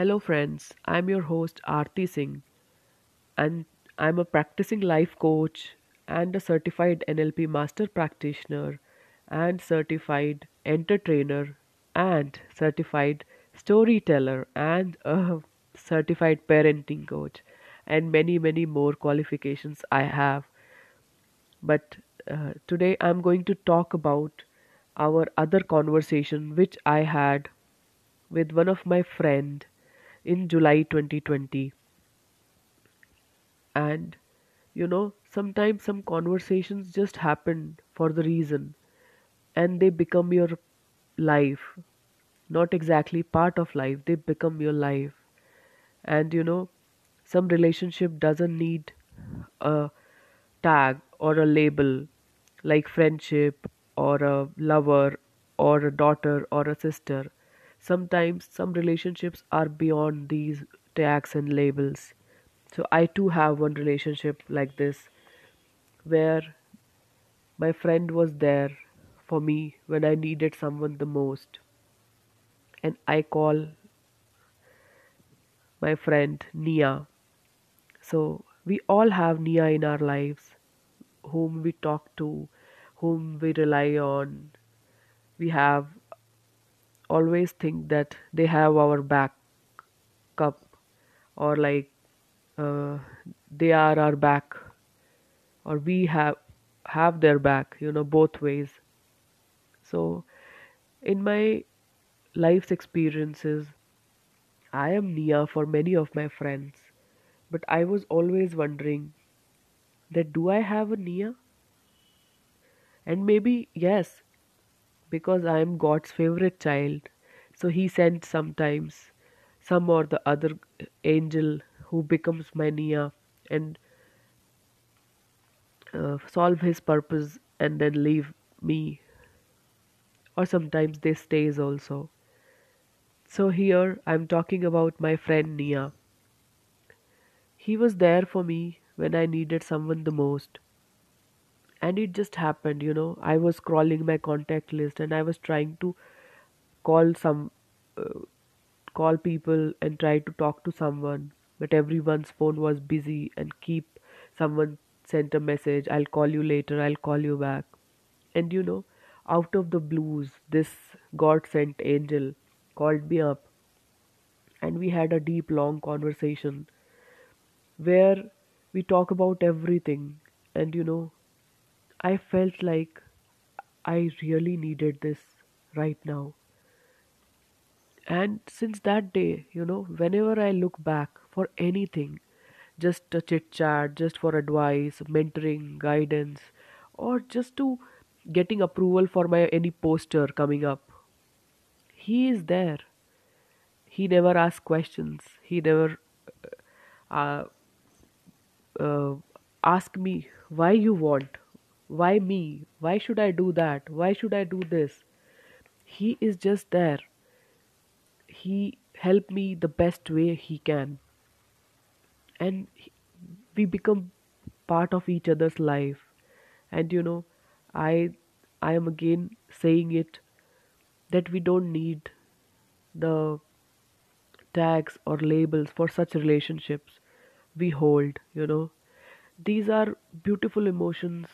Hello, friends. I'm your host, Aarti Singh, and I'm a practicing life coach and a certified NLP master practitioner and certified entertainer and certified storyteller and a certified parenting coach and many, many more qualifications I have. But uh, today I'm going to talk about our other conversation which I had with one of my friend in July 2020 and you know sometimes some conversations just happen for the reason and they become your life. Not exactly part of life they become your life. And you know some relationship doesn't need a tag or a label like friendship or a lover or a daughter or a sister sometimes some relationships are beyond these tags and labels. So i too have one relationship like this where my friend was there for me when i needed someone the most. And i call my friend nia. So we all have nia in our lives whom we talk to whom we rely on. We have always think that they have our back up or like uh, they are our back or we have have their back you know both ways. So in my life's experiences i am nia for many of my friends but i was always wondering that do i have a nia? And maybe yes because i am god's favorite child. So he sent sometimes some or the other angel who becomes my nia and uh, solve his purpose and then leave me. Or sometimes they stays also. So here i'm talking about my friend nia. He was there for me when i needed someone the most and it just happened you know. I was scrolling my contact list and i was trying to call some uh, call people and try to talk to someone but everyone's phone was busy and keep someone sent a message i'll call you later i'll call you back. And you know out of the blues this god sent angel called me up and we had a deep long conversation where we talk about everything and you know i felt like i really needed this right now. And since that day you know whenever i look back for anything just a chit chat just for advice mentoring guidance or just to getting approval for my any poster coming up he is there. He never asks questions. He never uh, uh, ask me why you want why me? Why should i do that? Why should i do this? He is just there. He helped me the best way he can. And we become part of each other's life. And you know i i am again saying it that we don't need the tags or labels for such relationships we hold you know. These are beautiful emotions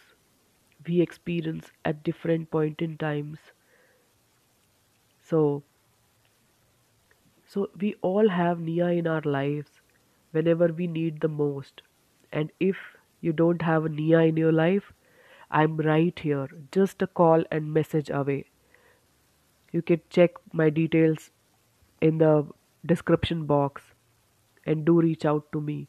we experience at different point in times. So so we all have nia in our lives whenever we need the most. And if you don't have a nia in your life i'm right here. Just a call and message away. You can check my details in the description box and do reach out to me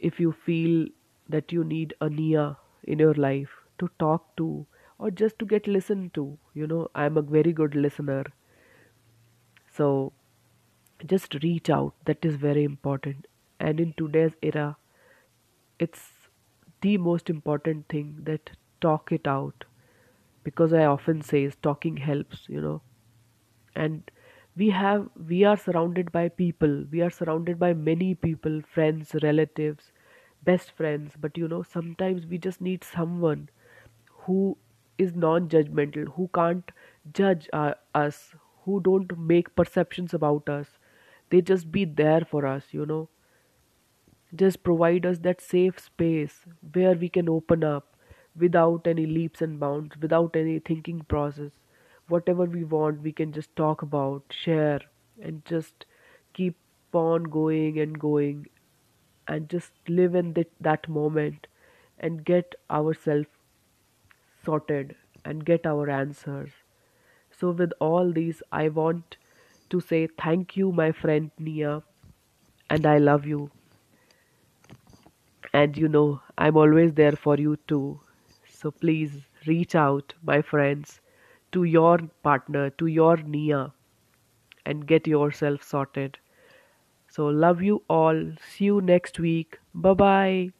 if you feel that you need a Nia in your life to talk to or just to get listened to. You know, I'm a very good listener. So just reach out. That is very important. And in today's era, it's the most important thing that talk it out because I often say talking helps, you know. and we have we are surrounded by people we are surrounded by many people friends relatives best friends but you know sometimes we just need someone who is non-judgmental who can't judge uh, us who don't make perceptions about us. They just be there for us you know. Just provide us that safe space where we can open up without any leaps and bounds without any thinking process. Whatever we want we can just talk about share and just keep on going and going and just live in that, that moment and get ourselves sorted and get our answers so with all these i want to say thank you my friend nia and i love you And you know, I'm always there for you too. So please reach out, my friends, to your partner, to your Nia, and get yourself sorted. So, love you all. See you next week. Bye bye.